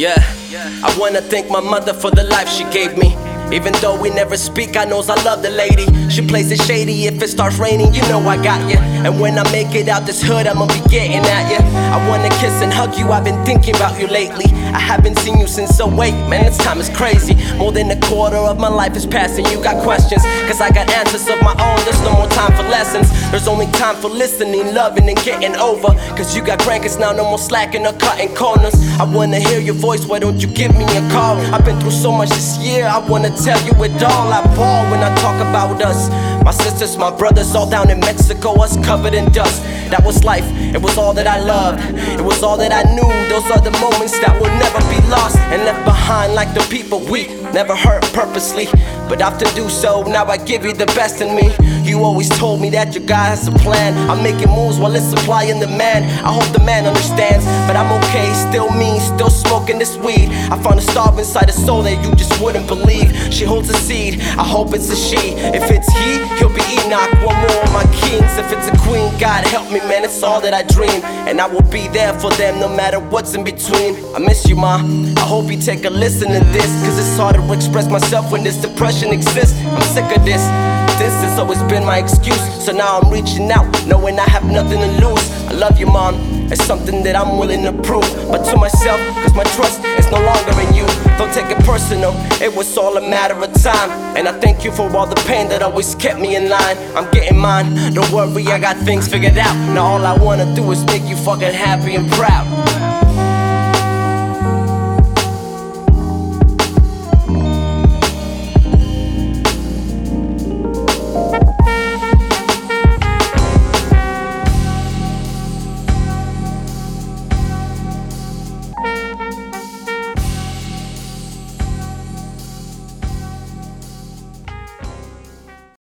Yeah. yeah. I wanna thank my mother for the life she gave me. Even though we never speak, I knows I love the lady. She plays it shady if it starts raining, you know I got ya. And when I make it out this hood, I'ma be getting at ya. I wanna kiss and hug you, I've been thinking about you lately. I haven't seen you since 08, man, this time is crazy. More than a quarter of my life is passing, you got questions. Cause I got answers of my own, there's no more time for lessons. There's only time for listening, loving, and getting over. Cause you got grandkids now, no more slacking or cutting corners. I wanna hear your voice, why don't you give me a call? I've been through so much this year, I wanna tell you it all. I bawl when I talk about us. My sisters, my brothers, all down in Mexico, us covered in dust. That was life, it was all that I loved, it was all that I knew. Those are the moments that will never be lost and left behind like the people we never hurt purposely. But often do so, now I give you the best in me. You always told me that your guy has a plan. I'm making moves while it's supply and demand. I hope the man understands, but I'm okay, still me, smoking this weed. I found a star inside a soul that you just wouldn't believe. She holds a seed, I hope it's a she. If it's he, kings. If it's a queen, God help me, man, it's all that I dream. And I will be there for them no matter what's in between. I miss you, ma. I hope you take a listen to this, cause it's hard to express myself when this depression exists. I'm sick of this. This has always been my excuse, so now I'm reaching out, knowing I have nothing to lose. I love you, mom. It's something that I'm willing to prove, but to myself, cause my trust is no longer in you. Don't take it personal, it was all a matter of time. And I thank you for all the pain that always kept me in line. I'm getting mine, don't worry, I got things figured out. Now all I wanna do is make you fucking happy and proud.